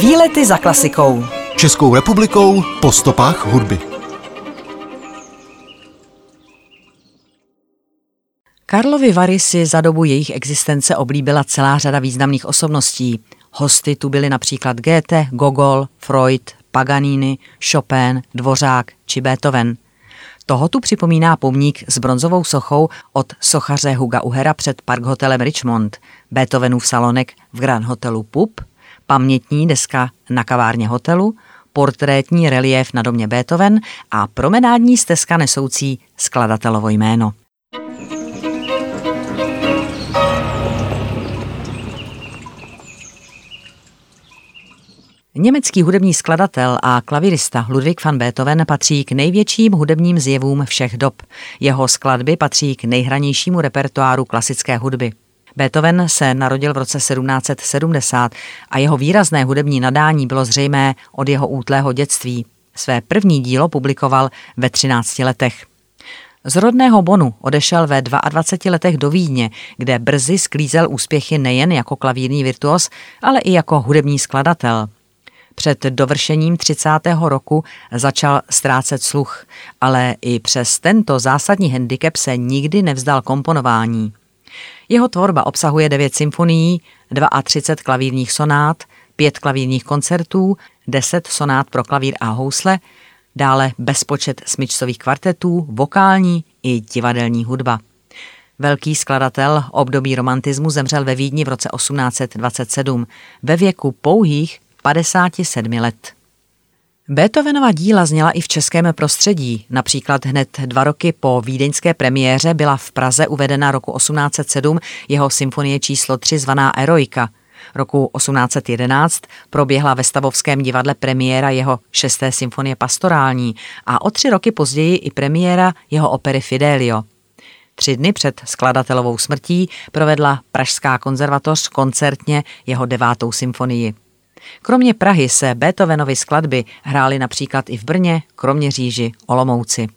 Výlety za klasikou. Českou republikou po stopách hudby. Karlovy Vary si za dobu jejich existence oblíbila celá řada významných osobností. Hosty tu byli například Goethe, Gogol, Freud, Paganini, Chopin, Dvořák či Beethoven. Toho tu připomíná pomník s bronzovou sochou od sochaře Huga Uhera před parkhotelem Richmond, Beethovenův salonek v Grand Hotelu Pup, pamětní deska na kavárně hotelu, portrétní relief na domě Beethoven a promenádní stezka nesoucí skladatelovo jméno. Německý hudební skladatel a klavirista Ludwig van Beethoven patří k největším hudebním zjevům všech dob. Jeho skladby patří k nejhranějšímu repertoáru klasické hudby. Beethoven se narodil v roce 1770 a jeho výrazné hudební nadání bylo zřejmé od jeho útlého dětství. Své první dílo publikoval ve 13 letech. Z rodného Bonu odešel ve 22 letech do Vídně, kde brzy sklízel úspěchy nejen jako klavírní virtuos, ale i jako hudební skladatel. Před dovršením 30. roku začal ztrácet sluch, ale i přes tento zásadní handicap se nikdy nevzdal komponování. Jeho tvorba obsahuje devět symfonií, 32 klavírních sonát, pět klavírních koncertů, 10 sonát pro klavír a housle, dále bezpočet smyčcových kvartetů, vokální i divadelní hudba. Velký skladatel období romantismu zemřel ve Vídni v roce 1827 ve věku pouhých 57 let. Beethovenova díla zněla i v českém prostředí. Například hned dva roky po vídeňské premiéře byla v Praze uvedena roku 1807 jeho symfonie číslo 3 zvaná Eroika. Roku 1811 proběhla ve Stavovském divadle premiéra jeho šesté symfonie pastorální a o tři roky později i premiéra jeho opery Fidelio. Tři dny před skladatelovou smrtí provedla Pražská konzervatoř koncertně jeho devátou symfonii. Kromě Prahy se Beethovenovy skladby hrály například i v Brně, Kroměříži, Olomouci.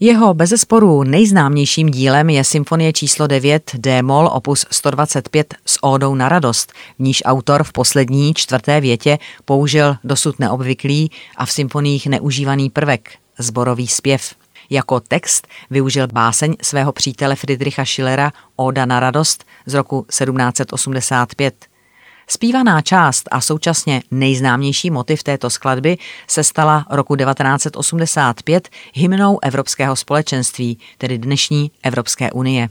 Jeho bezesporu nejznámějším dílem je symfonie číslo 9 D-moll opus 125 s ódou na radost, v níž autor v poslední čtvrté větě použil dosud neobvyklý a v symfoniích neužívaný prvek, zborový zpěv. Jako text využil báseň svého přítele Friedricha Schillera Oda na radost z roku 1785. Zpívaná část a současně nejznámější motiv této skladby se stala roku 1985 hymnou Evropského společenství, tedy dnešní Evropské unie.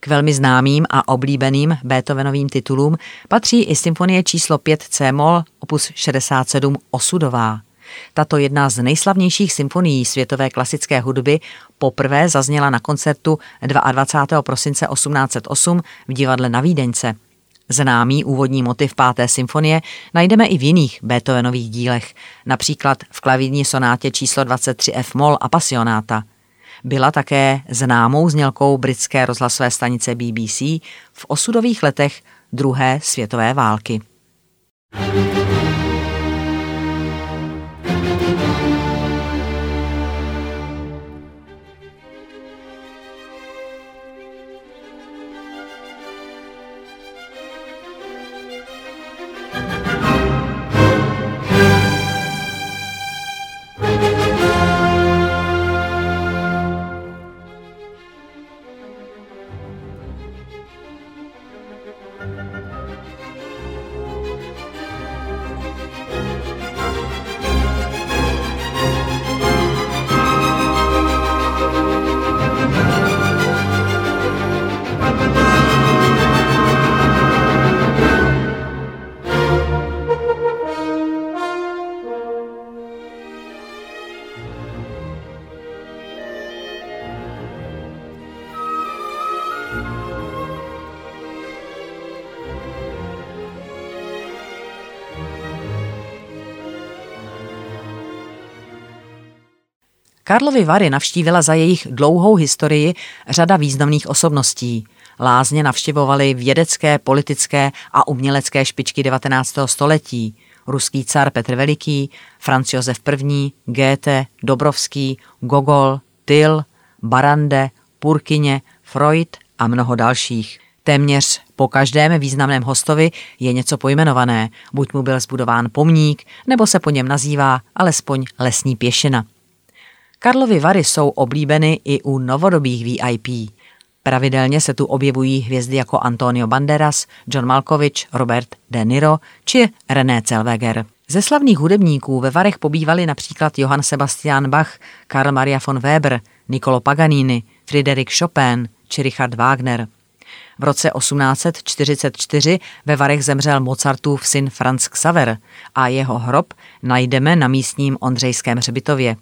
K velmi známým a oblíbeným Beethovenovým titulům patří i symfonie číslo 5 C-moll opus 67 Osudová. Tato jedna z nejslavnějších symfonií světové klasické hudby poprvé zazněla na koncertu 22. prosince 1808 v divadle na Vídeňce. Známý úvodní motiv páté symfonie najdeme i v jiných Beethovenových dílech, například v klavírní sonátě číslo 23 F moll a Passionáta. Byla také známou znělkou britské rozhlasové stanice BBC v osudových letech druhé světové války. thank you Karlovy Vary navštívila za jejich dlouhou historii řada významných osobností. Lázně navštěvovali vědecké, politické a umělecké špičky 19. století. Ruský car Petr Veliký, Franz Josef I., Goethe, Dobrovský, Gogol, Tyl, Barande, Purkyně, Freud a mnoho dalších. Téměř po každém významném hostovi je něco pojmenované, buď mu byl zbudován pomník, nebo se po něm nazývá alespoň lesní pěšina. Karlovy Vary jsou oblíbeny i u novodobých VIP. Pravidelně se tu objevují hvězdy jako Antonio Banderas, John Malkovich, Robert De Niro či René Zellweger. Ze slavných hudebníků ve Varech pobývali například Johann Sebastian Bach, Karl Maria von Weber, Niccolo Paganini, Friedrich Chopin či Richard Wagner. V roce 1844 ve Varech zemřel Mozartův syn Franz Xaver a jeho hrob najdeme na místním Ondřejském hřbitově.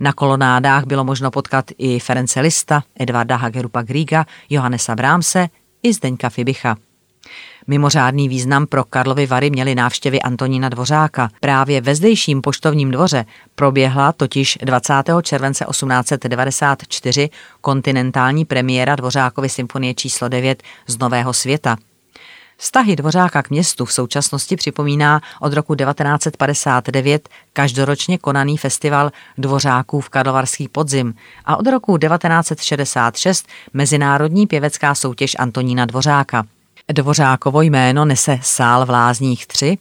Na kolonádách bylo možno potkat i Ference Lista, Edvarda Hagerupa Griega, Johannesa Brámse i Zdeňka Fibicha. Mimořádný význam pro Karlovy Vary měly návštěvy Antonína Dvořáka. Právě ve zdejším poštovním dvoře proběhla totiž 20. července 1894 kontinentální premiéra Dvořákovy symfonie číslo 9 z Nového světa – Vztahy Dvořáka k městu v současnosti připomíná od roku 1959 každoročně konaný festival Dvořáků v Karlovarský podzim a od roku 1966 mezinárodní pěvecká soutěž Antonína Dvořáka. Dvořákovo jméno nese Sál v Lázních 3,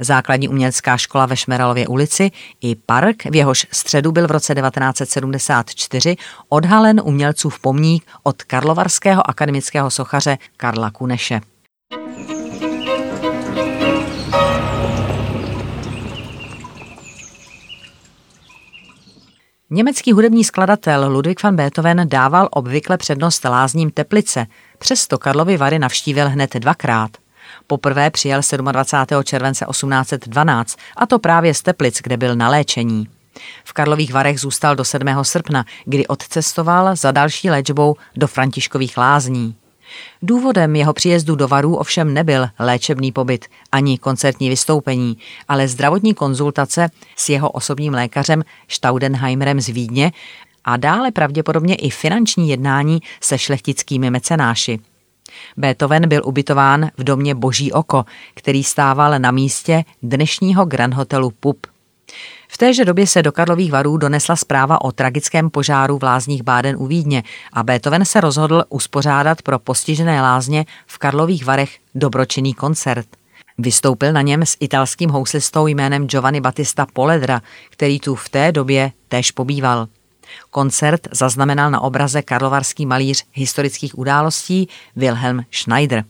základní umělecká škola ve Šmeralově ulici i park, v jehož středu byl v roce 1974 odhalen umělcův pomník od karlovarského akademického sochaře Karla Kuneše. Německý hudební skladatel Ludwig van Beethoven dával obvykle přednost lázním Teplice, přesto Karlovy Vary navštívil hned dvakrát. Poprvé přijel 27. července 1812, a to právě z Teplic, kde byl na léčení. V Karlových Varech zůstal do 7. srpna, kdy odcestoval za další léčbou do Františkových lázní. Důvodem jeho příjezdu do Varů ovšem nebyl léčebný pobyt ani koncertní vystoupení, ale zdravotní konzultace s jeho osobním lékařem Staudenheimerem z Vídně a dále pravděpodobně i finanční jednání se šlechtickými mecenáši. Beethoven byl ubytován v domě Boží oko, který stával na místě dnešního Grand Hotelu Pup. V téže době se do Karlových varů donesla zpráva o tragickém požáru v lázních Báden u Vídně a Beethoven se rozhodl uspořádat pro postižené lázně v Karlových varech dobročinný koncert. Vystoupil na něm s italským houslistou jménem Giovanni Battista Poledra, který tu v té době též pobýval. Koncert zaznamenal na obraze karlovarský malíř historických událostí Wilhelm Schneider.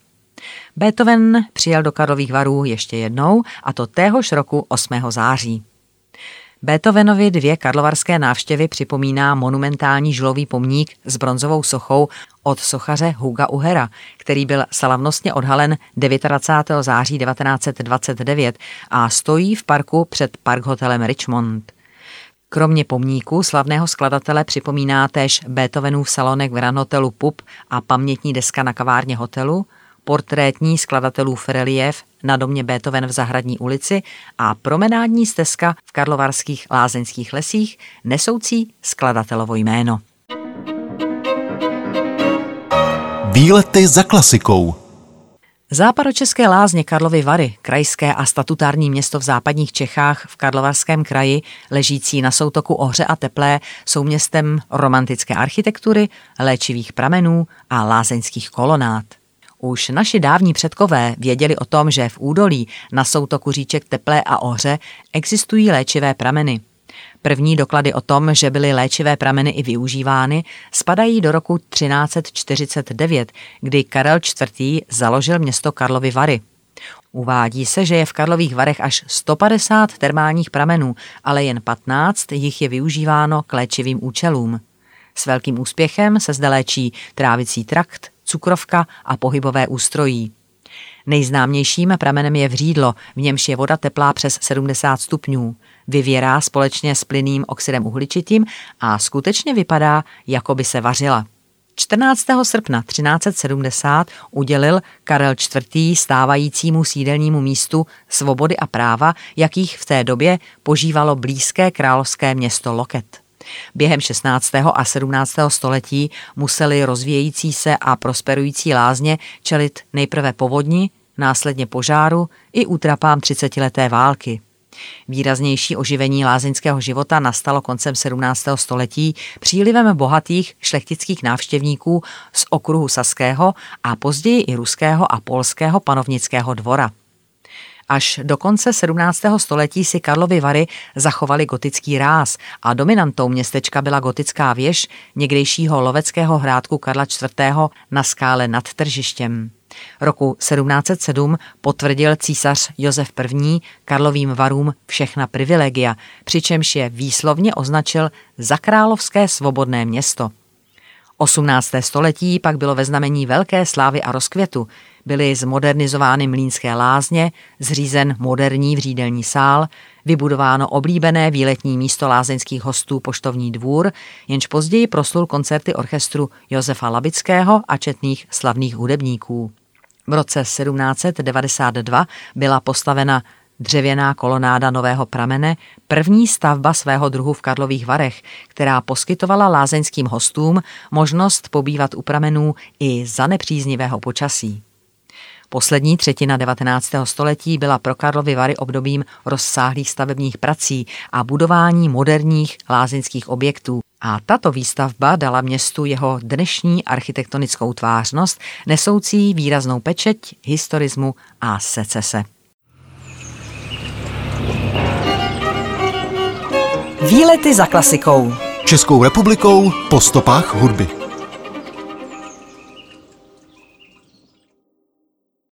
Beethoven přijel do Karlových varů ještě jednou, a to téhož roku 8. září. Beethovenovi dvě karlovarské návštěvy připomíná monumentální žulový pomník s bronzovou sochou od sochaře Huga Uhera, který byl slavnostně odhalen 29. září 1929 a stojí v parku před parkhotelem Richmond. Kromě pomníku slavného skladatele připomíná též Beethovenův salonek v Grand Hotelu Pup a pamětní deska na kavárně hotelu – portrétní skladatelů relief na domě Beethoven v Zahradní ulici a promenádní stezka v Karlovarských lázeňských lesích nesoucí skladatelovo jméno. Výlety za klasikou Západočeské lázně Karlovy Vary, krajské a statutární město v západních Čechách v Karlovarském kraji, ležící na soutoku Ohře a Teplé, jsou městem romantické architektury, léčivých pramenů a lázeňských kolonád. Už naši dávní předkové věděli o tom, že v údolí na soutoku říček Teplé a Ohře existují léčivé prameny. První doklady o tom, že byly léčivé prameny i využívány, spadají do roku 1349, kdy Karel IV. založil město Karlovy Vary. Uvádí se, že je v Karlových Varech až 150 termálních pramenů, ale jen 15 jich je využíváno k léčivým účelům. S velkým úspěchem se zde léčí trávicí trakt, cukrovka a pohybové ústrojí. Nejznámějším pramenem je vřídlo, v němž je voda teplá přes 70 stupňů. Vyvěrá společně s plyným oxidem uhličitým a skutečně vypadá, jako by se vařila. 14. srpna 1370 udělil Karel IV. stávajícímu sídelnímu místu svobody a práva, jakých v té době požívalo blízké královské město Loket. Během 16. a 17. století museli rozvíjející se a prosperující lázně čelit nejprve povodni, následně požáru i útrapám 30-leté války. Výraznější oživení lázeňského života nastalo koncem 17. století přílivem bohatých šlechtických návštěvníků z okruhu Saského a později i ruského a polského panovnického dvora. Až do konce 17. století si Karlovy Vary zachovali gotický ráz a dominantou městečka byla gotická věž někdejšího loveckého hrádku Karla IV. na skále nad tržištěm. Roku 1707 potvrdil císař Josef I. Karlovým varům všechna privilegia, přičemž je výslovně označil za královské svobodné město. 18. století pak bylo ve znamení velké slávy a rozkvětu. Byly zmodernizovány mlínské lázně, zřízen moderní vřídelní sál, vybudováno oblíbené výletní místo lázeňských hostů Poštovní dvůr, jenž později proslul koncerty orchestru Josefa Labického a četných slavných hudebníků. V roce 1792 byla postavena dřevěná kolonáda Nového pramene, první stavba svého druhu v Karlových Varech, která poskytovala lázeňským hostům možnost pobývat u pramenů i za nepříznivého počasí. Poslední třetina 19. století byla pro Karlovy Vary obdobím rozsáhlých stavebních prací a budování moderních lázeňských objektů. A tato výstavba dala městu jeho dnešní architektonickou tvářnost, nesoucí výraznou pečeť historismu a secese. Výlety za klasikou. Českou republikou po stopách hudby.